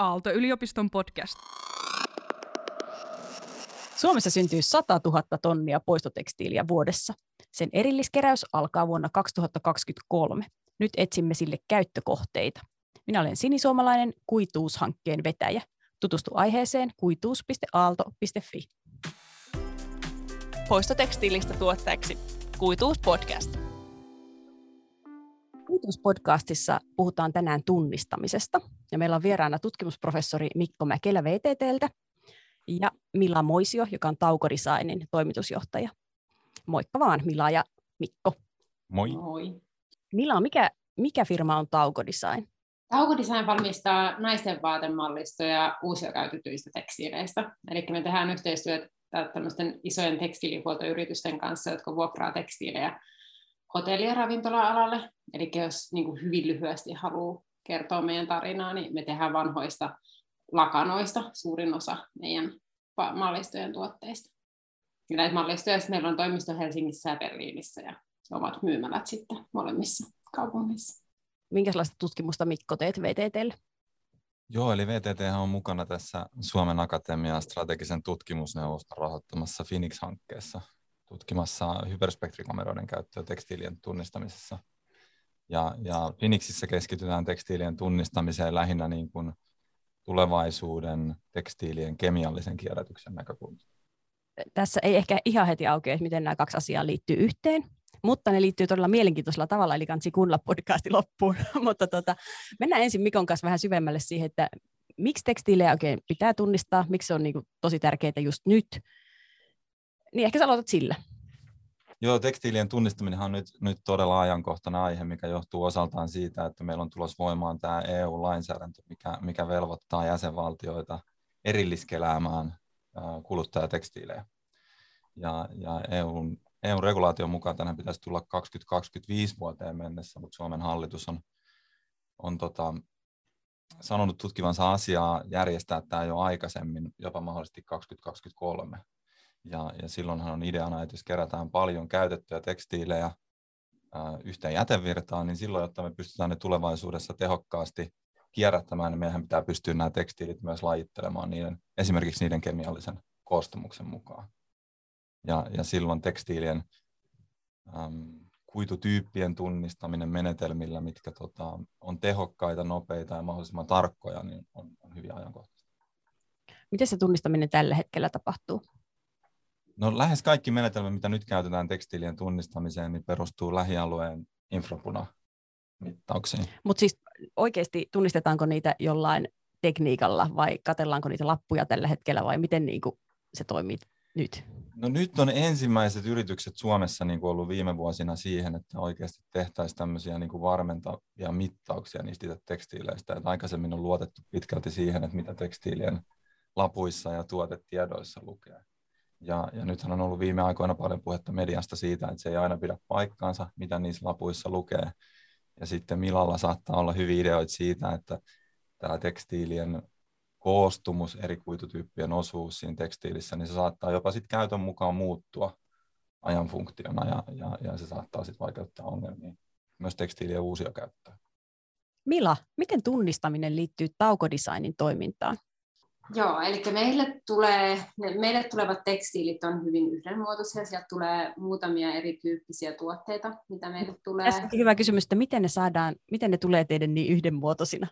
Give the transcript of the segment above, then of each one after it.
Aalto-yliopiston podcast. Suomessa syntyy 100 000 tonnia poistotekstiiliä vuodessa. Sen erilliskeräys alkaa vuonna 2023. Nyt etsimme sille käyttökohteita. Minä olen sinisuomalainen kuituushankkeen vetäjä. Tutustu aiheeseen kuituus.aalto.fi. Poistotekstiilistä tuotteeksi Kuituus podcast. Kuituuspodcastissa puhutaan tänään tunnistamisesta. Ja meillä on vieraana tutkimusprofessori Mikko Mäkelä VTTltä ja Mila Moisio, joka on Tauko Designin toimitusjohtaja. Moikka vaan Mila ja Mikko. Moi. Moi. Mila, mikä, mikä firma on Tauko Design? Tauko Design valmistaa naisten vaatemallistoja uusia käytetyistä tekstiileistä. Eli me tehdään yhteistyötä tämmöisten isojen tekstiilihuoltoyritysten kanssa, jotka vuokraa tekstiilejä hotelli- ja ravintola-alalle. Eli jos niin kuin hyvin lyhyesti haluaa kertoa meidän tarinaa, niin me tehdään vanhoista lakanoista suurin osa meidän mallistojen tuotteista. Ja näitä mallistoja meillä on toimisto Helsingissä ja Berliinissä ja omat myymälät sitten molemmissa kaupungissa. Minkälaista tutkimusta Mikko teet VTTlle? Joo, eli VTT on mukana tässä Suomen Akatemian strategisen tutkimusneuvoston rahoittamassa Phoenix-hankkeessa tutkimassa hyperspektrikameroiden käyttöä tekstiilien tunnistamisessa. Ja, ja Phoenixissä keskitytään tekstiilien tunnistamiseen lähinnä niin kuin tulevaisuuden tekstiilien kemiallisen kierrätyksen näkökulmasta. Tässä ei ehkä ihan heti auki, että miten nämä kaksi asiaa liittyy yhteen, mutta ne liittyy todella mielenkiintoisella tavalla, eli kansi kuunnella podcasti loppuun. mutta tota, mennään ensin Mikon kanssa vähän syvemmälle siihen, että miksi tekstiilejä oikein pitää tunnistaa, miksi se on niin kuin tosi tärkeää just nyt. Niin ehkä sä aloitat sillä. Joo, tekstiilien tunnistaminen on nyt, nyt todella ajankohtainen aihe, mikä johtuu osaltaan siitä, että meillä on tulossa voimaan tämä EU-lainsäädäntö, mikä, mikä velvoittaa jäsenvaltioita erilliskeläämään kuluttajatekstiilejä. Ja, ja EUn, EUn regulaation mukaan tänään pitäisi tulla 2025 vuoteen mennessä, mutta Suomen hallitus on, on tota, sanonut tutkivansa asiaa järjestää tämä jo aikaisemmin, jopa mahdollisesti 2023. Ja, ja silloinhan on ideana, että jos kerätään paljon käytettyjä tekstiilejä ää, yhteen jätevirtaan, niin silloin, jotta me pystytään ne tulevaisuudessa tehokkaasti kierrättämään, niin meidän pitää pystyä nämä tekstiilit myös lajittelemaan niiden, esimerkiksi niiden kemiallisen koostumuksen mukaan. Ja, ja silloin tekstiilien äm, kuitutyyppien tunnistaminen menetelmillä, mitkä tota, on tehokkaita, nopeita ja mahdollisimman tarkkoja, niin on, on hyvin ajankohtaista. Miten se tunnistaminen tällä hetkellä tapahtuu? No lähes kaikki menetelmät, mitä nyt käytetään tekstiilien tunnistamiseen, niin perustuu lähialueen infrapuna mittauksiin. Mutta siis oikeasti tunnistetaanko niitä jollain tekniikalla vai katellaanko niitä lappuja tällä hetkellä vai miten niin kuin se toimii nyt? No nyt on ensimmäiset yritykset Suomessa niin kuin ollut viime vuosina siihen, että oikeasti tehtäisiin tämmöisiä niin kuin varmentavia mittauksia niistä tekstiileistä. Että aikaisemmin on luotettu pitkälti siihen, että mitä tekstiilien lapuissa ja tuotetiedoissa lukee. Ja, ja nythän on ollut viime aikoina paljon puhetta mediasta siitä, että se ei aina pidä paikkaansa, mitä niissä lapuissa lukee. Ja sitten Milalla saattaa olla hyviä ideoita siitä, että tämä tekstiilien koostumus, eri kuitutyyppien osuus siinä tekstiilissä, niin se saattaa jopa sitten käytön mukaan muuttua ajan funktiona ja, ja, ja se saattaa sitten vaikeuttaa ongelmia myös tekstiilien uusia käyttöä. Mila, miten tunnistaminen liittyy taukodesignin toimintaan? Joo, eli meille, tulee, meille tulevat tekstiilit on hyvin yhdenmuotoisia. Sieltä tulee muutamia erityyppisiä tuotteita, mitä meille tulee. Tässäkin hyvä kysymys, että miten ne saadaan, miten ne tulee teidän niin yhdenmuotoisina?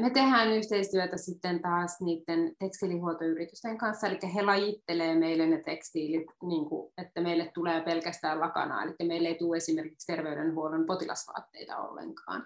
Me tehdään yhteistyötä sitten taas niiden tekstiilihuoltoyritysten kanssa, eli he lajittelee meille ne tekstiilit, niin kuin, että meille tulee pelkästään lakana, eli meille ei tule esimerkiksi terveydenhuollon potilasvaatteita ollenkaan.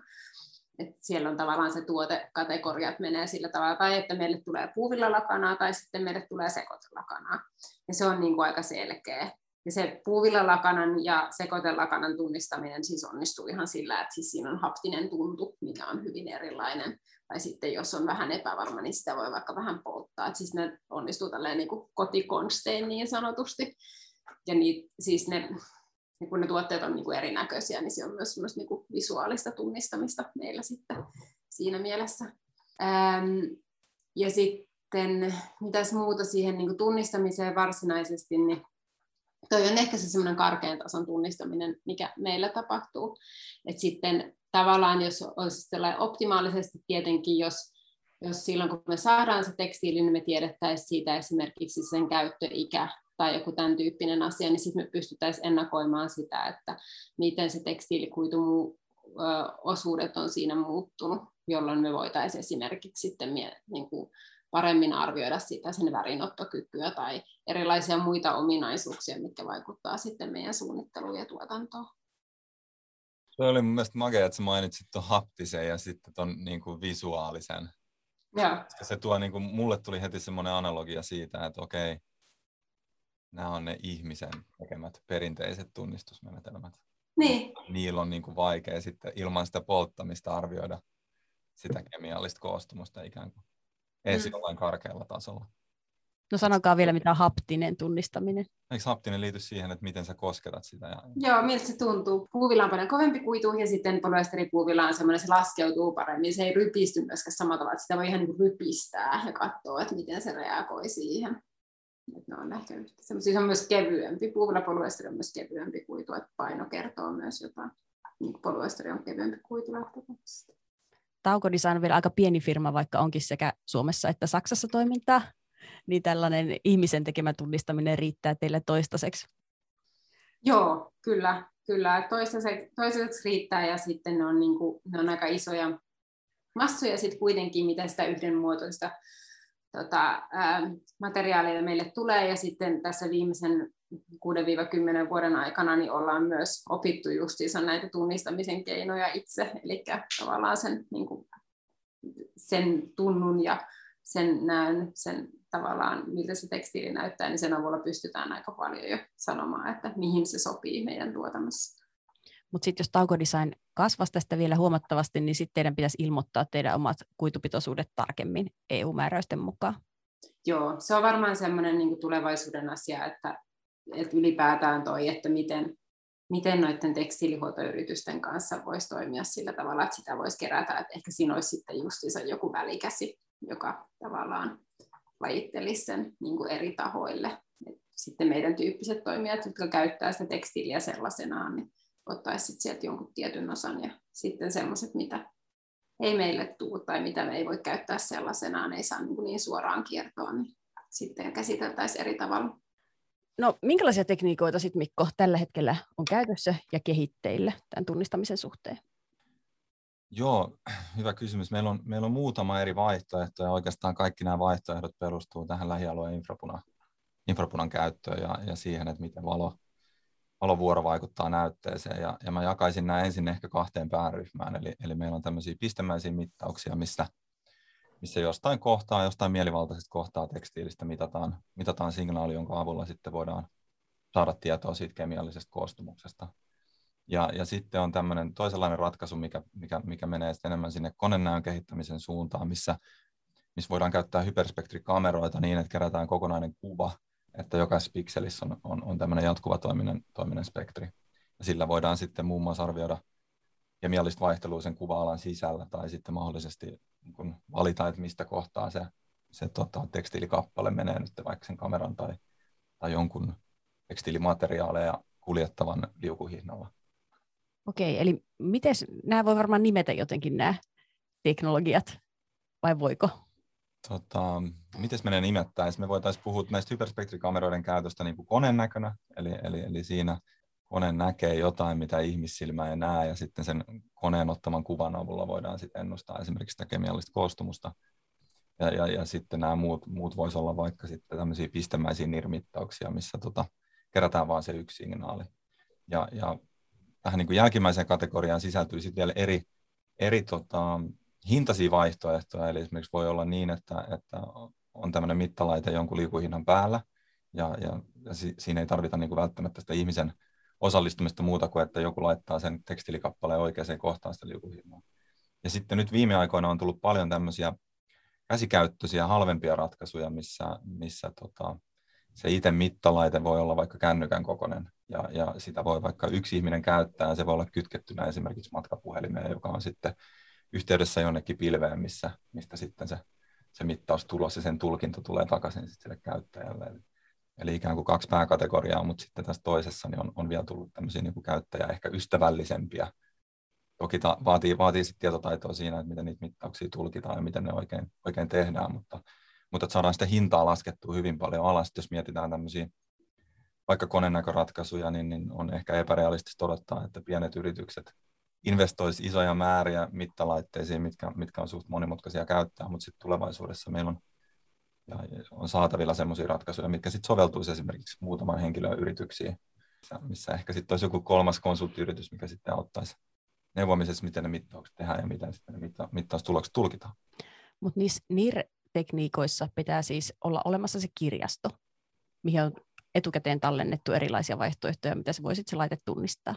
Et siellä on tavallaan se tuotekategoriat menee sillä tavalla, tai että meille tulee puuvillalakanaa tai sitten meille tulee sekoitellakanaa. Ja se on niin kuin aika selkeä. Ja se puuvillalakanan ja sekoitelakanan tunnistaminen siis onnistuu ihan sillä, että siis siinä on haptinen tuntu, mikä on hyvin erilainen. Tai sitten jos on vähän epävarma, niin sitä voi vaikka vähän polttaa. Et siis ne onnistuu tälleen niin kuin kotikonstein niin sanotusti. Ja niin, siis ne niin kun ne tuotteet on niin kuin erinäköisiä, niin se on myös niin kuin visuaalista tunnistamista meillä sitten siinä mielessä. Ähm, ja sitten mitäs muuta siihen niin kuin tunnistamiseen varsinaisesti, niin toi on ehkä se semmoinen karkean tason tunnistaminen, mikä meillä tapahtuu. Et sitten tavallaan, jos olisi sellainen optimaalisesti tietenkin, jos jos silloin kun me saadaan se tekstiili, niin me tiedettäisiin siitä esimerkiksi sen käyttöikä tai joku tämän tyyppinen asia, niin sitten me pystyttäisiin ennakoimaan sitä, että miten se tekstiilikuitu osuudet on siinä muuttunut, jolloin me voitaisiin esimerkiksi sitten niin kuin paremmin arvioida sitä sen värinottokykyä tai erilaisia muita ominaisuuksia, mitkä vaikuttaa sitten meidän suunnitteluun ja tuotantoon. Se oli mun mielestä makea, että sä mainitsit tuon haptisen ja sitten tuon niin kuin visuaalisen. Joo. Se tuo, niin kuin, mulle tuli heti semmoinen analogia siitä, että okei, nämä on ne ihmisen tekemät perinteiset tunnistusmenetelmät. Niin. Niillä on niin kuin vaikea sitten ilman sitä polttamista arvioida sitä kemiallista koostumusta ikään kuin. Ei mm. jollain karkealla tasolla. No sanokaa vielä, mitä on haptinen tunnistaminen. Eikö haptinen liity siihen, että miten sä kosketat sitä? Ja... Joo, miltä se tuntuu. Puuvilla on paljon kovempi kuitu ja sitten polyesteripuuvilla on semmoinen, se laskeutuu paremmin. Se ei rypisty myöskään samalla tavalla, että sitä voi ihan niin rypistää ja katsoa, että miten se reagoi siihen. Et ne on ehkä yhtä. Se on myös kevyempi. Puuvilla polyesteri on myös kevyempi kuitu, että paino kertoo myös jotain. Niin polyesteri on kevyempi kuitu lähtökohtaisesti. Taukodesign on vielä aika pieni firma, vaikka onkin sekä Suomessa että Saksassa toimintaa, niin tällainen ihmisen tekemä tunnistaminen riittää teille toistaiseksi. Joo, kyllä, kyllä. Toistaiseksi, toistaiseksi riittää ja sitten ne on, niin kuin, ne on aika isoja massoja sitten kuitenkin, miten sitä yhdenmuotoista tota, ää, materiaalia meille tulee ja sitten tässä viimeisen 6-10 vuoden aikana niin ollaan myös opittu justiinsa näitä tunnistamisen keinoja itse, eli tavallaan sen, niin kuin, sen tunnun ja sen näön, sen tavallaan miltä se tekstiili näyttää, niin sen avulla pystytään aika paljon jo sanomaan, että mihin se sopii meidän tuotannossa. Mutta sitten jos taukodesign kasvaisi tästä vielä huomattavasti, niin sitten teidän pitäisi ilmoittaa teidän omat kuitupitoisuudet tarkemmin EU-määräysten mukaan. Joo, se on varmaan semmoinen niin tulevaisuuden asia, että, että ylipäätään toi, että miten, miten noiden tekstiilihuoltoyritysten kanssa voisi toimia sillä tavalla, että sitä voisi kerätä, että ehkä siinä olisi sitten justiinsa joku välikäsi, joka tavallaan lajittelisi sen niin eri tahoille. Et sitten meidän tyyppiset toimijat, jotka käyttää sitä tekstiiliä sellaisenaan, niin ottaisi sit sieltä jonkun tietyn osan ja sitten semmoiset, mitä ei meille tule tai mitä me ei voi käyttää sellaisenaan, ei saa niin, niin suoraan kiertoa, niin sitten käsiteltäisiin eri tavalla. No minkälaisia tekniikoita sitten Mikko tällä hetkellä on käytössä ja kehitteillä tämän tunnistamisen suhteen? Joo, hyvä kysymys. Meillä on, meillä on muutama eri vaihtoehto ja oikeastaan kaikki nämä vaihtoehdot perustuu tähän lähialueen infrapunan, infrapunan käyttöön ja, ja siihen, että miten valo, valovuoro vaikuttaa näytteeseen. Ja, ja mä jakaisin nämä ensin ehkä kahteen pääryhmään. Eli, eli meillä on tämmöisiä pistemäisiä mittauksia, missä, missä jostain kohtaa, jostain mielivaltaisesta kohtaa tekstiilistä mitataan, mitataan signaali, jonka avulla sitten voidaan saada tietoa siitä kemiallisesta koostumuksesta. Ja, ja sitten on tämmöinen toisenlainen ratkaisu, mikä, mikä, mikä menee sitten enemmän sinne konenäön kehittämisen suuntaan, missä, missä voidaan käyttää hyperspektrikameroita niin, että kerätään kokonainen kuva että jokaisessa pikselissä on, on, on tämmöinen jatkuva toiminen, toiminen spektri. Ja sillä voidaan sitten muun muassa arvioida kemiallista vaihtelua sen kuva-alan sisällä tai sitten mahdollisesti niin kun valita, että mistä kohtaa se, se tota, tekstiilikappale menee nyt vaikka sen kameran tai, tai jonkun tekstiilimateriaaleja kuljettavan liukuhihnalla. Okei, eli miten nämä voi varmaan nimetä jotenkin nämä teknologiat, vai voiko? Tota, miten menee nimettäisiin? Me voitaisiin puhua näistä hyperspektrikameroiden käytöstä niin kuin koneen näkönä, eli, eli, eli siinä kone näkee jotain, mitä ihmissilmä ei näe, ja sitten sen koneen ottaman kuvan avulla voidaan sitten ennustaa esimerkiksi sitä kemiallista koostumusta. Ja, ja, ja sitten nämä muut, muut voisi olla vaikka sitten tämmöisiä pistemäisiä nirmittauksia, missä tota, kerätään vain se yksi signaali. Ja, ja tähän niin kuin jälkimmäiseen kategoriaan sisältyy sitten vielä eri, eri tota, hintaisia vaihtoehtoja, eli esimerkiksi voi olla niin, että, että on tämmöinen mittalaite jonkun liukuhinnan päällä, ja, ja, ja si, siinä ei tarvita niin kuin välttämättä sitä ihmisen osallistumista muuta kuin, että joku laittaa sen tekstiilikappaleen oikeaan kohtaan sitä liukuhinnaa. Ja sitten nyt viime aikoina on tullut paljon tämmöisiä käsikäyttöisiä, halvempia ratkaisuja, missä, missä tota, se itse mittalaite voi olla vaikka kännykän kokoinen, ja, ja sitä voi vaikka yksi ihminen käyttää, ja se voi olla kytkettynä esimerkiksi matkapuhelimeen, joka on sitten yhteydessä jonnekin pilveen, missä, mistä sitten se, se mittaustulos ja sen tulkinta tulee takaisin sitten sille käyttäjälle. Eli, eli ikään kuin kaksi pääkategoriaa, mutta sitten tässä toisessa niin on, on vielä tullut tämmöisiä niin kuin käyttäjä ehkä ystävällisempiä toki ta, vaatii, vaatii sit tietotaitoa siinä, että miten niitä mittauksia tulkitaan ja miten ne oikein, oikein tehdään, mutta, mutta että saadaan sitä hintaa laskettua hyvin paljon alas, jos mietitään tämmöisiä vaikka konenäköratkaisuja, niin, niin on ehkä epärealistista odottaa, että pienet yritykset investoisi isoja määriä mittalaitteisiin, mitkä, mitkä on suht monimutkaisia käyttää, mutta sitten tulevaisuudessa meillä on, ja on saatavilla sellaisia ratkaisuja, mitkä sitten soveltuisi esimerkiksi muutaman henkilön yrityksiin, missä, ehkä sitten olisi joku kolmas konsulttiyritys, mikä sitten auttaisi neuvomisessa, miten ne mittaukset tehdään ja miten sitten ne mitta- mittaustulokset tulkitaan. Mutta niissä NIR-tekniikoissa pitää siis olla olemassa se kirjasto, mihin on etukäteen tallennettu erilaisia vaihtoehtoja, mitä se voi sitten se laite tunnistaa.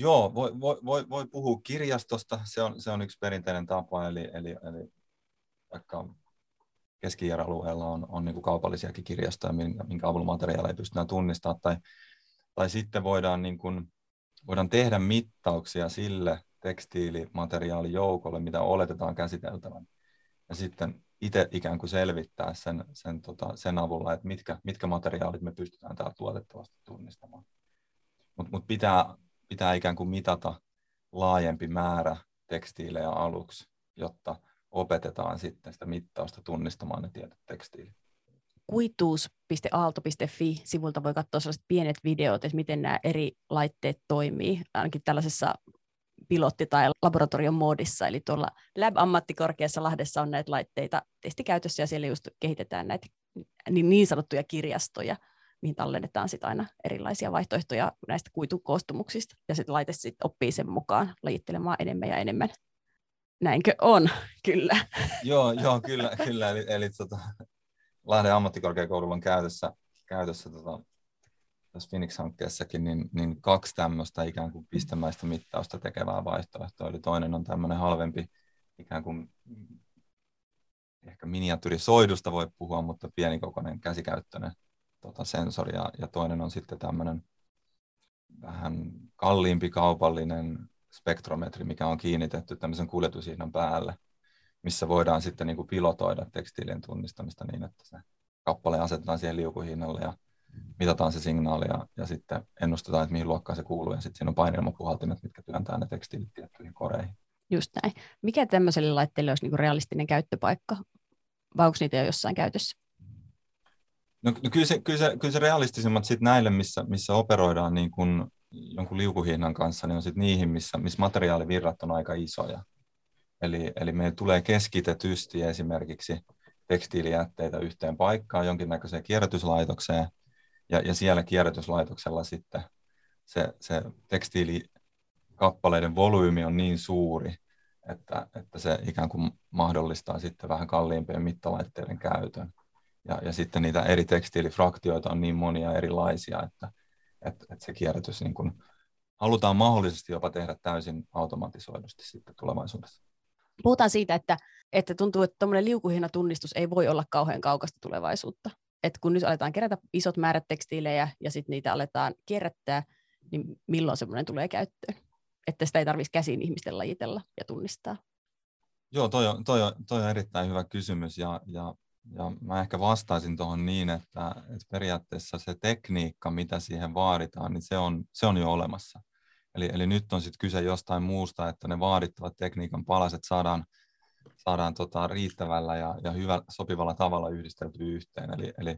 Joo, voi, voi, voi, voi puhua kirjastosta, se on, se on yksi perinteinen tapa, eli, eli, eli vaikka keski alueella on, on niin kaupallisiakin kirjastoja, minkä, minkä avulla materiaaleja pystytään tunnistamaan, tai, tai sitten voidaan, niin kuin, voidaan tehdä mittauksia sille tekstiilimateriaalijoukolle, mitä oletetaan käsiteltävän, ja sitten itse ikään kuin selvittää sen, sen, tota, sen avulla, että mitkä, mitkä materiaalit me pystytään täällä tuotettavasti tunnistamaan. Mutta mut pitää, pitää ikään kuin mitata laajempi määrä tekstiilejä aluksi, jotta opetetaan sitten sitä mittausta tunnistamaan ne tietyt tekstiilit. Kuituus.aalto.fi-sivulta voi katsoa sellaiset pienet videot, että miten nämä eri laitteet toimii, ainakin tällaisessa pilotti- tai laboratorion moodissa, eli tuolla Lab-ammattikorkeassa Lahdessa on näitä laitteita testikäytössä, ja siellä just kehitetään näitä niin sanottuja kirjastoja, mihin tallennetaan sit aina erilaisia vaihtoehtoja näistä kuitukoostumuksista, ja sitten laite sit oppii sen mukaan lajittelemaan enemmän ja enemmän. Näinkö on? Kyllä. Joo, joo kyllä, kyllä. Eli, eli tota, Lahden ammattikorkeakoululla on käytössä, käytössä tota, tässä Phoenix-hankkeessakin niin, niin kaksi tämmöistä ikään kuin pistemäistä mittausta tekevää vaihtoehtoa. Eli toinen on tämmöinen halvempi ikään kuin ehkä miniatyrisoidusta voi puhua, mutta pienikokoinen käsikäyttöinen tota, sensori. Ja, ja toinen on sitten tämmöinen vähän kalliimpi kaupallinen spektrometri, mikä on kiinnitetty tämmöisen kuljetushinnan päälle, missä voidaan sitten niin kuin pilotoida tekstiilien tunnistamista niin, että se kappale asetetaan siihen liukuhinnalle ja mitataan se signaali ja, ja sitten ennustetaan, että mihin luokkaan se kuuluu, ja sitten siinä on painelmapuhaltimet, mitkä työntää ne tekstiilit tiettyihin koreihin. Just näin. Mikä tämmöiselle laitteelle olisi niinku realistinen käyttöpaikka, vai onko niitä jo jossain käytössä? No, no kyllä, se, kyllä, se, kyllä se realistisimmat sit näille, missä, missä operoidaan niin kun jonkun liukuhinnan kanssa, niin on sitten niihin, missä, missä materiaalivirrat on aika isoja. Eli, eli meillä tulee keskitetysti esimerkiksi tekstiilijätteitä yhteen paikkaan, jonkinnäköiseen kierrätyslaitokseen, ja, ja siellä kierrätyslaitoksella sitten se, se tekstiilikappaleiden volyymi on niin suuri, että, että se ikään kuin mahdollistaa sitten vähän kalliimpien mittalaitteiden käytön. Ja, ja sitten niitä eri tekstiilifraktioita on niin monia erilaisia, että, että, että se kierrätys niin kuin halutaan mahdollisesti jopa tehdä täysin automatisoidusti sitten tulevaisuudessa. Puhutaan siitä, että, että tuntuu, että tuommoinen liukuhinnatunnistus ei voi olla kauhean kaukasta tulevaisuutta että kun nyt aletaan kerätä isot määrät tekstiilejä ja sitten niitä aletaan kierrättää, niin milloin semmoinen tulee käyttöön? Että sitä ei tarvitsisi käsin ihmisten lajitella ja tunnistaa. Joo, toi on, toi on, toi on erittäin hyvä kysymys ja, ja, ja mä ehkä vastaisin tuohon niin, että, että periaatteessa se tekniikka, mitä siihen vaaditaan, niin se on, se on jo olemassa. Eli, eli nyt on sitten kyse jostain muusta, että ne vaadittavat tekniikan palaset saadaan saadaan tota riittävällä ja, ja hyvä, sopivalla tavalla yhdisteltyä yhteen. Eli, eli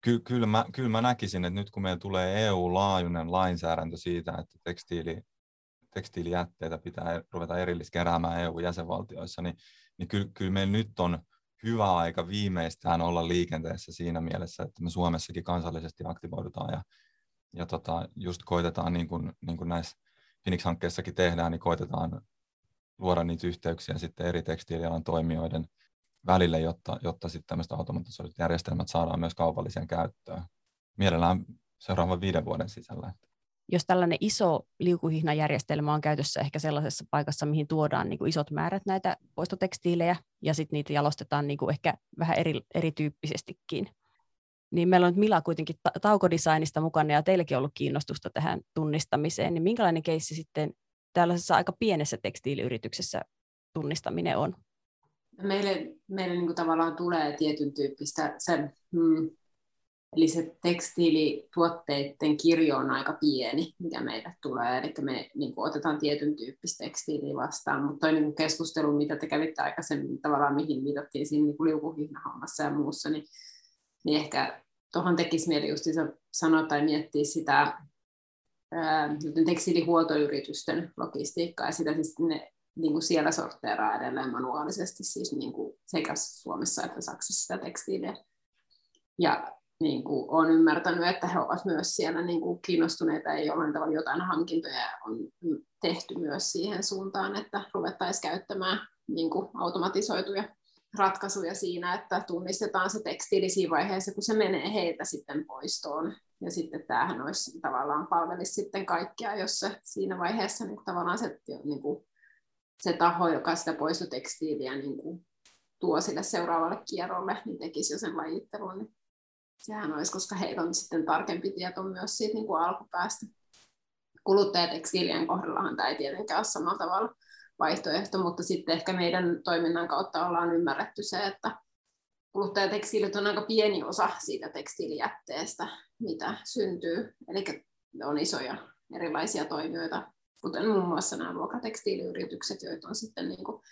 ky, kyllä, mä, kyllä mä näkisin, että nyt kun meillä tulee EU-laajuinen lainsäädäntö siitä, että tekstiili, tekstiilijätteitä pitää ruveta erilliskeräämään EU-jäsenvaltioissa, niin, niin kyllä, kyllä meillä nyt on hyvä aika viimeistään olla liikenteessä siinä mielessä, että me Suomessakin kansallisesti aktivoidutaan ja, ja tota, just koitetaan, niin kuin, niin kuin näissä Phoenix-hankkeessakin tehdään, niin koitetaan luoda niitä yhteyksiä sitten eri tekstiilialan toimijoiden välille, jotta, jotta sitten tämmöiset automatisoidut järjestelmät saadaan myös kaupalliseen käyttöön. Mielellään seuraavan viiden vuoden sisällä. Jos tällainen iso liukuhihnajärjestelmä on käytössä ehkä sellaisessa paikassa, mihin tuodaan niin kuin isot määrät näitä poistotekstiilejä ja sitten niitä jalostetaan niin kuin ehkä vähän eri, erityyppisestikin, niin meillä on nyt Mila kuitenkin ta- taukodesignista mukana ja teilläkin on ollut kiinnostusta tähän tunnistamiseen, niin minkälainen keissi sitten tällaisessa aika pienessä tekstiiliyrityksessä tunnistaminen on? Meille, meille niin kuin tavallaan tulee tietyn tyyppistä se, hmm, Eli se tekstiilituotteiden kirjo on aika pieni, mikä meille tulee. Eli me niin kuin, otetaan tietyn tyyppistä tekstiiliä vastaan. Mutta toi niin keskustelu, mitä te kävitte aikaisemmin, tavallaan mihin viitattiin siinä niin liukuhihnahommassa ja muussa, niin, niin ehkä tuohon tekisi mieli just sanoa tai miettiä sitä ää, tekstiilihuoltoyritysten logistiikkaa ja sitä siis ne niin kuin siellä sorteeraa edelleen manuaalisesti siis niin kuin sekä Suomessa että Saksassa sitä tekstiiliä. Ja niin kuin olen ymmärtänyt, että he ovat myös siellä niin kuin kiinnostuneita ja jollain tavalla jotain hankintoja on tehty myös siihen suuntaan, että ruvettaisiin käyttämään niin kuin automatisoituja ratkaisuja siinä, että tunnistetaan se tekstiili siinä vaiheessa, kun se menee heiltä sitten poistoon. Ja sitten tämähän olisi tavallaan palvelisi sitten kaikkia, jos se siinä vaiheessa niin kuin tavallaan se, niin kuin, se taho, joka sitä poistotekstiiliä niin kuin, tuo sille seuraavalle kierrolle, niin tekisi jo sen lajittelun, niin sehän olisi, koska heillä on sitten tarkempi tieto myös siitä niin kuin alkupäästä. Kuluttajatekstiilien kohdallahan tämä ei tietenkään ole samalla tavalla vaihtoehto, mutta sitten ehkä meidän toiminnan kautta ollaan ymmärretty se, että kuluttajatekstiilit on aika pieni osa siitä tekstiilijätteestä, mitä syntyy. Eli on isoja erilaisia toimijoita, kuten muun muassa nämä luokatekstiiliyritykset, joita on sitten niin kuin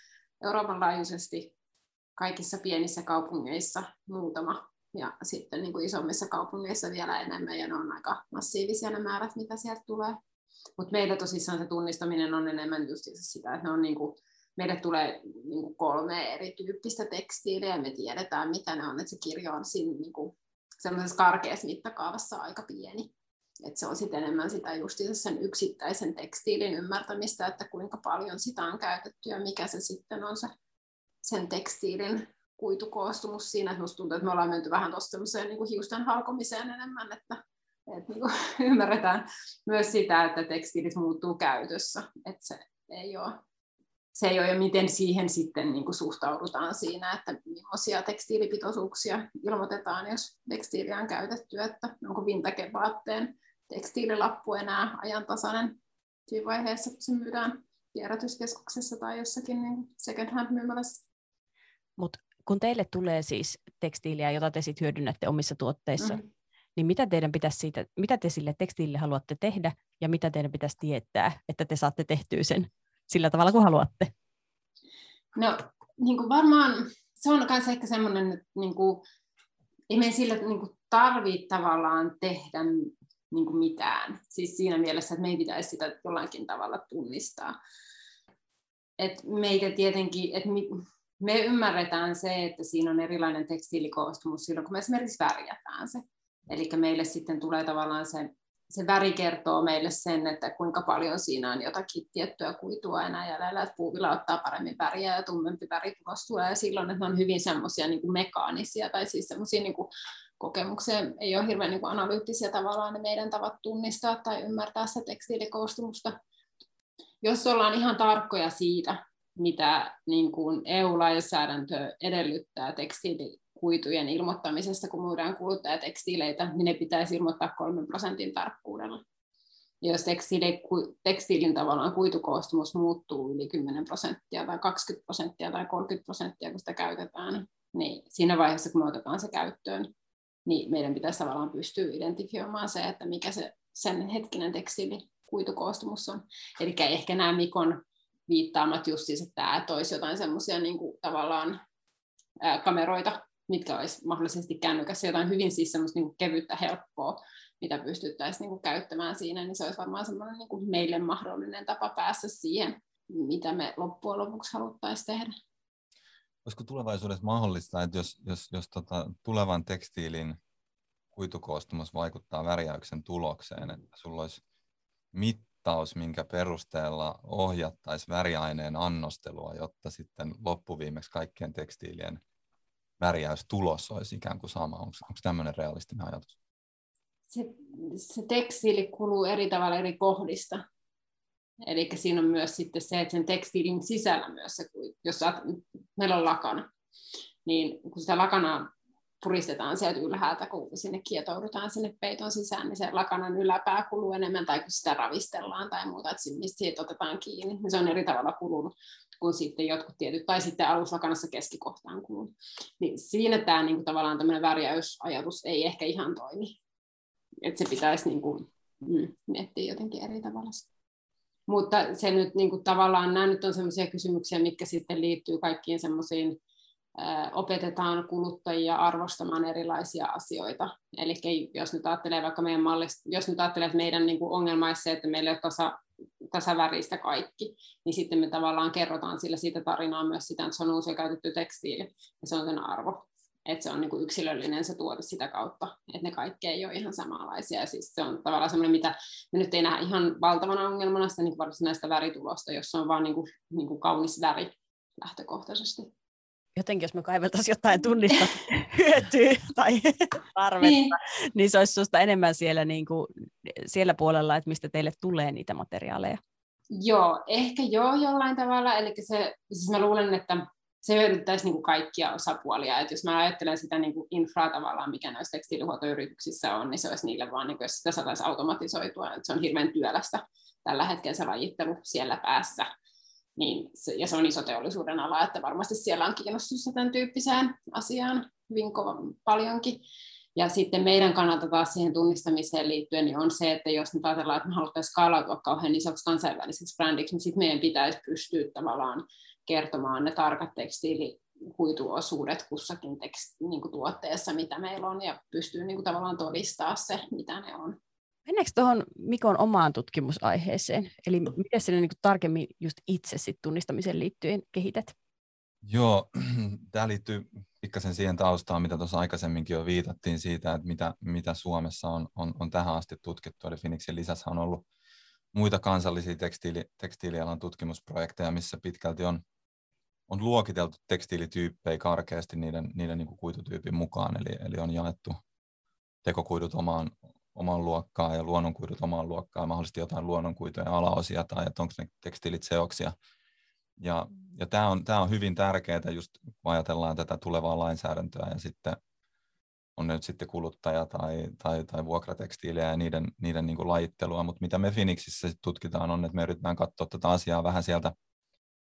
Euroopan laajuisesti kaikissa pienissä kaupungeissa muutama ja sitten niin kuin isommissa kaupungeissa vielä enemmän, ja ne on aika massiivisia ne määrät, mitä sieltä tulee. Mutta meillä tosissaan se tunnistaminen on enemmän just sitä, että ne on niin kuin, meille tulee niin kuin kolme erityyppistä tekstiiliä, ja me tiedetään, mitä ne on, että se kirjo on siinä niin kuin, semmoisessa karkeassa mittakaavassa aika pieni. Et se on sitten enemmän sitä justiinsa sen yksittäisen tekstiilin ymmärtämistä, että kuinka paljon sitä on käytetty ja mikä se sitten on se sen tekstiilin kuitukoostumus siinä, että musta tuntuu, että me ollaan menty vähän tuosta niin hiusten halkomiseen enemmän, että, että niin kuin, ymmärretään myös sitä, että tekstiilit muuttuu käytössä, että se ei ole, se ei ole ja miten siihen sitten niin kuin suhtaudutaan siinä, että millaisia tekstiilipitoisuuksia ilmoitetaan, jos tekstiiliä on käytetty, että onko vintage-vaatteen tekstiililappu enää ajantasainen siinä vaiheessa, kun se myydään kierrätyskeskuksessa tai jossakin niin second hand myymälässä. Mutta kun teille tulee siis tekstiiliä, jota te sitten hyödynnätte omissa tuotteissa, mm-hmm. niin mitä, teidän pitäisi siitä, mitä te sille tekstiilille haluatte tehdä ja mitä teidän pitäisi tietää, että te saatte tehtyä sen sillä tavalla kuin haluatte? No niin kuin varmaan se on myös ehkä semmoinen, että niin kuin, ei meidän sillä niin kuin tarvitse tavallaan tehdä niin kuin mitään. Siis siinä mielessä, että meidän pitäisi sitä jollakin tavalla tunnistaa. Et meitä tietenkin, että me ymmärretään se, että siinä on erilainen tekstiilikoostumus silloin, kun me esimerkiksi värjätään se. Eli meille sitten tulee tavallaan se, se väri kertoo meille sen, että kuinka paljon siinä on jotakin tiettyä kuitua enää jäljellä, että puuvilla ottaa paremmin väriä ja tummempi väri tulee ja silloin, että ne on hyvin semmoisia niin mekaanisia tai siis semmoisia niin kokemuksia, ei ole hirveän niin kuin analyyttisiä tavallaan ne meidän tavat tunnistaa tai ymmärtää sitä tekstiilikoostumusta. Jos ollaan ihan tarkkoja siitä, mitä niin kuin EU-lainsäädäntö edellyttää tekstiilikuitujen ilmoittamisesta, kun myydään kuluttajatekstiileitä, niin ne pitäisi ilmoittaa 3 prosentin tarkkuudella. Ja jos tekstiili, tekstiilin tavallaan kuitukoostumus muuttuu yli 10 prosenttia tai 20 prosenttia tai 30 prosenttia, kun sitä käytetään, niin siinä vaiheessa, kun me otetaan se käyttöön, niin meidän pitäisi tavallaan pystyä identifioimaan se, että mikä se sen hetkinen tekstiili kuitukoostumus on. Eli ehkä nämä Mikon viittaamat just siis, että tämä toisi jotain semmoisia niin tavallaan ää, kameroita, mitkä olisi mahdollisesti kännykässä jotain hyvin siis semmoista niin kevyttä, helppoa, mitä pystyttäisiin niin käyttämään siinä, niin se olisi varmaan semmoinen niin meille mahdollinen tapa päästä siihen, mitä me loppujen lopuksi haluttaisiin tehdä. Olisiko tulevaisuudessa mahdollista, että jos, jos, jos tota, tulevan tekstiilin kuitukoostumus vaikuttaa värjäyksen tulokseen, että sulla olisi mit, mittaus, minkä perusteella ohjattaisiin väriaineen annostelua, jotta sitten loppuviimeksi kaikkien tekstiilien värjäystulos olisi ikään kuin sama. Onko, onko tämmöinen realistinen ajatus? Se, se tekstiili kuluu eri tavalla eri kohdista. Eli siinä on myös sitten se, että sen tekstiilin sisällä myös se, jos saat, meillä on lakana, niin kun sitä lakanaa puristetaan sieltä ylhäältä, kun sinne kietoudutaan sinne peiton sisään, niin se lakanan yläpää kuluu enemmän, tai kun sitä ravistellaan tai muuta, että mistä siitä otetaan kiinni, niin se on eri tavalla kulunut. kuin sitten jotkut tietyt, tai sitten aluslakanassa keskikohtaan kulunut. Niin siinä tämä niin kuin, tavallaan tämmöinen värjäysajatus ei ehkä ihan toimi. Että se pitäisi niin kuin, mm, miettiä jotenkin eri tavalla. Mutta se nyt niin kuin, tavallaan, nämä nyt on sellaisia kysymyksiä, mitkä sitten liittyy kaikkiin semmoisiin opetetaan kuluttajia arvostamaan erilaisia asioita. Eli jos nyt ajattelee vaikka meidän mallista, jos nyt ajattelee, että meidän niin kuin ongelma olisi se, että meillä ei ole tasa, tasaväristä kaikki, niin sitten me tavallaan kerrotaan sillä siitä tarinaa myös sitä, että se on uusi käytetty tekstiili, ja se on sen arvo. Että se on niin kuin yksilöllinen se tuote sitä kautta, että ne kaikki ei ole ihan samanlaisia. Ja siis se on tavallaan semmoinen, mitä me nyt ei nähdä ihan valtavana ongelmana sitä niin varsinaista väritulosta, jossa on vaan niin kuin, niin kuin kaunis väri lähtökohtaisesti jotenkin jos me kaiveltaisiin jotain tunnista hyötyä tai tarvetta, niin. niin se olisi sinusta enemmän siellä, niin kuin, siellä puolella, että mistä teille tulee niitä materiaaleja. Joo, ehkä joo jollain tavalla. Eli se, siis mä luulen, että se hyödyttäisi niin kuin kaikkia osapuolia. Et jos mä ajattelen sitä niin kuin infraa tavallaan, mikä näissä tekstiilihuoltoyrityksissä on, niin se olisi niille vaan, niin kuin, jos sitä saataisiin automatisoitua. Et se on hirveän työlästä tällä hetkellä se lajittelu siellä päässä niin se, ja se on iso teollisuuden ala, että varmasti siellä on kiinnostusta tämän tyyppiseen asiaan hyvin paljonkin. Ja sitten meidän kannalta taas siihen tunnistamiseen liittyen niin on se, että jos nyt ajatellaan, että me haluttaisiin skaalautua kauhean isoksi kansainväliseksi brändiksi, niin sitten meidän pitäisi pystyä tavallaan kertomaan ne tarkat tekstiilihuituosuudet kussakin teksti, niin kuin tuotteessa, mitä meillä on, ja pystyy niin kuin tavallaan todistaa se, mitä ne on. Mennäänkö tuohon Mikon omaan tutkimusaiheeseen? Eli miten sinne niin tarkemmin just itse sit tunnistamiseen liittyen kehität? Joo, tämä liittyy pikkasen siihen taustaan, mitä tuossa aikaisemminkin jo viitattiin siitä, että mitä, mitä Suomessa on, on, on tähän asti tutkittu. Eli Phoenixin lisässä on ollut muita kansallisia tekstiili, tekstiilialan tutkimusprojekteja, missä pitkälti on, on luokiteltu tekstiilityyppejä karkeasti niiden, niiden niin kuin kuitutyypin mukaan, eli, eli on jaettu tekokuidut omaan, oman luokkaan ja luonnonkuidut omaan luokkaan mahdollisesti jotain luonnonkuitujen alaosia tai että onko ne tekstiilit seoksia. Ja, ja tämä on, tämä on hyvin tärkeää, just kun ajatellaan tätä tulevaa lainsäädäntöä ja sitten on nyt sitten kuluttaja tai, tai, tai vuokratekstiiliä ja niiden, niiden niin kuin lajittelua, mutta mitä me Phoenixissä tutkitaan on, että me yritetään katsoa tätä asiaa vähän sieltä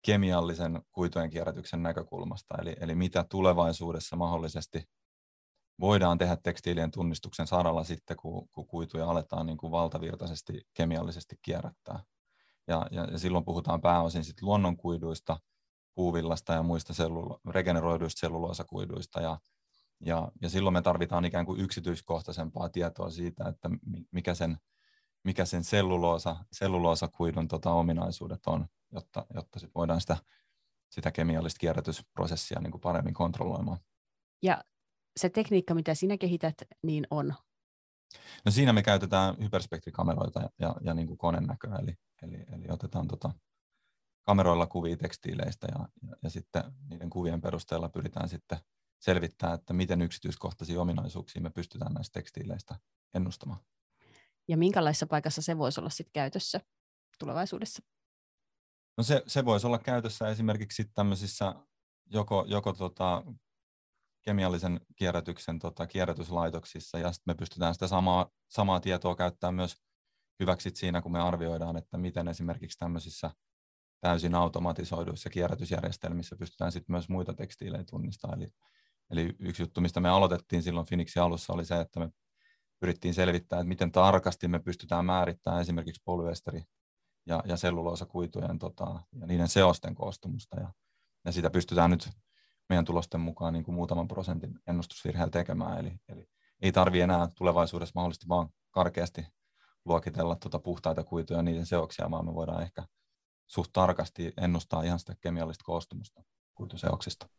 kemiallisen kuitujen kierrätyksen näkökulmasta, eli, eli mitä tulevaisuudessa mahdollisesti voidaan tehdä tekstiilien tunnistuksen saralla sitten, kun, kun kuituja aletaan niin kuin valtavirtaisesti kemiallisesti kierrättää. Ja, ja, ja silloin puhutaan pääosin sit luonnonkuiduista, puuvillasta ja muista sellulo- regeneroiduista selluloosakuiduista. Ja, ja, ja silloin me tarvitaan ikään kuin yksityiskohtaisempaa tietoa siitä, että mikä sen, mikä sen selluloosa, selluloosakuidun tota, ominaisuudet on, jotta, jotta sit voidaan sitä, sitä kemiallista kierrätysprosessia niin kuin paremmin kontrolloimaan. Ja se tekniikka, mitä sinä kehität, niin on? No siinä me käytetään hyperspektrikameroita ja, ja, ja niin kuin konenäköä, eli, eli, eli otetaan tota, kameroilla kuvia tekstiileistä ja, ja, ja sitten niiden kuvien perusteella pyritään sitten selvittämään, että miten yksityiskohtaisia ominaisuuksia me pystytään näistä tekstiileistä ennustamaan. Ja minkälaisessa paikassa se voisi olla sitten käytössä tulevaisuudessa? No se, se voisi olla käytössä esimerkiksi tämmöisissä joko, joko tota kemiallisen kierrätyksen tota, kierrätyslaitoksissa ja sitten me pystytään sitä samaa, samaa tietoa käyttämään myös hyväksi siinä, kun me arvioidaan, että miten esimerkiksi tämmöisissä täysin automatisoiduissa kierrätysjärjestelmissä pystytään sitten myös muita tekstiilejä tunnistamaan. Eli, eli yksi juttu, mistä me aloitettiin silloin Finixin alussa, oli se, että me pyrittiin selvittämään, että miten tarkasti me pystytään määrittämään esimerkiksi polyesteri ja, ja selluloosakuitujen tota, ja niiden seosten koostumusta. Ja, ja sitä pystytään nyt meidän tulosten mukaan niin kuin muutaman prosentin ennustusvirheellä tekemään. Eli, eli ei tarvitse enää tulevaisuudessa mahdollisesti vaan karkeasti luokitella tuota puhtaita kuituja ja niiden seoksia, vaan me voidaan ehkä suht tarkasti ennustaa ihan sitä kemiallista koostumusta kuituseoksista.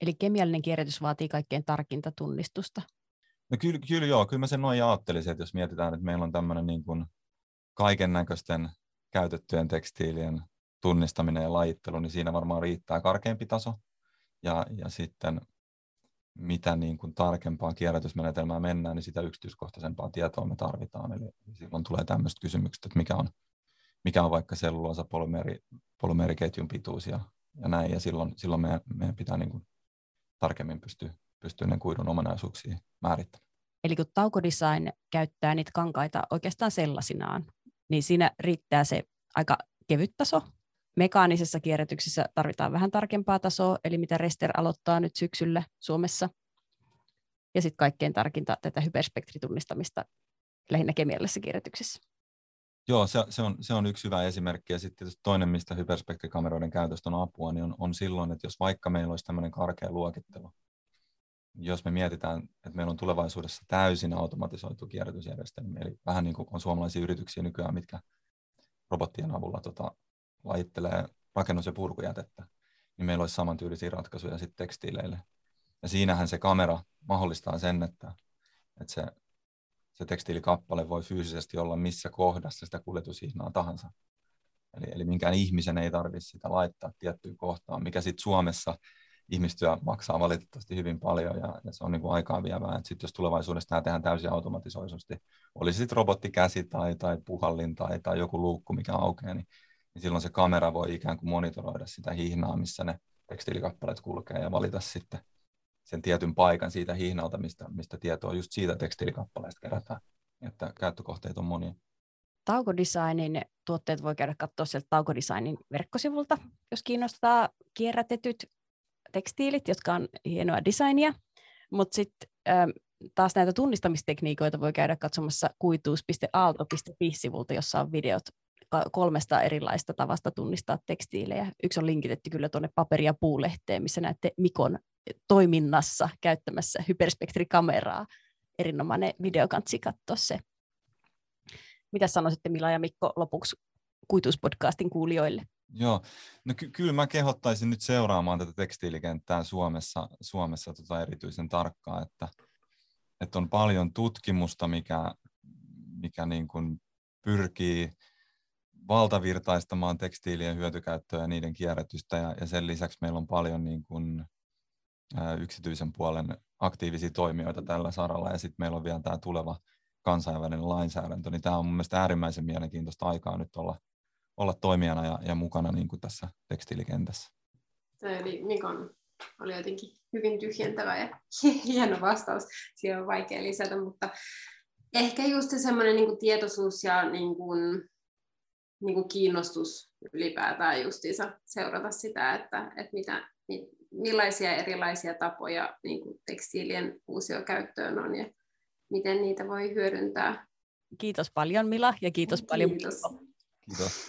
Eli kemiallinen kierrätys vaatii kaikkein tarkinta tunnistusta? No kyllä, kyllä joo, kyllä mä sen noin ajattelisin, että jos mietitään, että meillä on tämmöinen niin kuin kaiken näköisten käytettyjen tekstiilien tunnistaminen ja lajittelu, niin siinä varmaan riittää karkeampi taso ja, ja sitten mitä niin kuin tarkempaan kierrätysmenetelmään mennään, niin sitä yksityiskohtaisempaa tietoa me tarvitaan. Eli silloin tulee tämmöiset kysymykset, että mikä on, mikä on vaikka selluloosa polymeri, polymeriketjun pituus ja, ja näin, ja silloin, silloin meidän, meidän pitää niin kuin tarkemmin pystyä, pystyä ne kuidun ominaisuuksia määrittämään. Eli kun taukodesign käyttää niitä kankaita oikeastaan sellaisinaan, niin siinä riittää se aika kevyt taso, Mekaanisessa kierrätyksessä tarvitaan vähän tarkempaa tasoa, eli mitä Rester aloittaa nyt syksyllä Suomessa. Ja sitten kaikkein tarkinta tätä hyperspektritunnistamista lähinnä kemiallisessa kierrätyksessä. Joo, se, se, on, se on yksi hyvä esimerkki. Ja sitten toinen, mistä hyperspektrikameroiden käytöstä on apua, niin on, on silloin, että jos vaikka meillä olisi tämmöinen karkea luokittelu, jos me mietitään, että meillä on tulevaisuudessa täysin automatisoitu kierrätysjärjestelmä, eli vähän niin kuin on suomalaisia yrityksiä nykyään, mitkä robottien avulla tota, lajittelee rakennus- ja purkujätettä, niin meillä olisi samantyyllisiä ratkaisuja sitten tekstiileille. Ja siinähän se kamera mahdollistaa sen, että, että se, se tekstiilikappale voi fyysisesti olla missä kohdassa sitä kuljetushihnaa tahansa. Eli, eli minkään ihmisen ei tarvitse sitä laittaa tiettyyn kohtaan, mikä sitten Suomessa ihmistyö maksaa valitettavasti hyvin paljon ja, ja se on niin kuin aikaa vievää. Sitten jos tulevaisuudessa tämä tehdään täysin automatisoisesti, olisi sitten robottikäsi tai, tai puhallin tai, tai joku luukku, mikä aukeaa, niin, niin silloin se kamera voi ikään kuin monitoroida sitä hihnaa, missä ne tekstiilikappaleet kulkee ja valita sitten sen tietyn paikan siitä hihnalta, mistä, mistä tietoa just siitä tekstiilikappaleesta kerätään. Että käyttökohteet on monia. Taukodesignin tuotteet voi käydä katsoa sieltä Taukodesignin verkkosivulta, jos kiinnostaa kierrätetyt tekstiilit, jotka on hienoa designia, mutta sitten taas näitä tunnistamistekniikoita voi käydä katsomassa kuituus.aalto.fi-sivulta, jossa on videot kolmesta erilaista tavasta tunnistaa tekstiilejä. Yksi on linkitetty kyllä tuonne paperi- ja puulehteen, missä näette Mikon toiminnassa käyttämässä hyperspektrikameraa. Erinomainen video, kansi katsoa se. Mitä sanoisitte Mila ja Mikko lopuksi kuituuspodcastin kuulijoille? Joo, no ky- kyllä mä kehottaisin nyt seuraamaan tätä tekstiilikenttää Suomessa, Suomessa tota erityisen tarkkaan, että, että on paljon tutkimusta, mikä, mikä niin kuin pyrkii valtavirtaistamaan tekstiilien hyötykäyttöä ja niiden kierrätystä, ja, ja sen lisäksi meillä on paljon niin kuin, ä, yksityisen puolen aktiivisia toimijoita tällä saralla, ja sitten meillä on vielä tämä tuleva kansainvälinen lainsäädäntö, niin tämä on mun mielestä äärimmäisen mielenkiintoista aikaa nyt olla olla toimijana ja, ja mukana niin kuin tässä tekstiilikentässä. Tämä oli Mikon oli jotenkin hyvin tyhjentävä ja hieno vastaus. Siihen on vaikea lisätä, mutta ehkä just semmoinen niin tietoisuus ja niin kuin, niin kuin kiinnostus ylipäätään justiinsa seurata sitä, että, että mitä, millaisia erilaisia tapoja niin kuin tekstiilien uusiokäyttöön on ja miten niitä voi hyödyntää. Kiitos paljon Mila ja kiitos paljon Kiitos. Kiitos.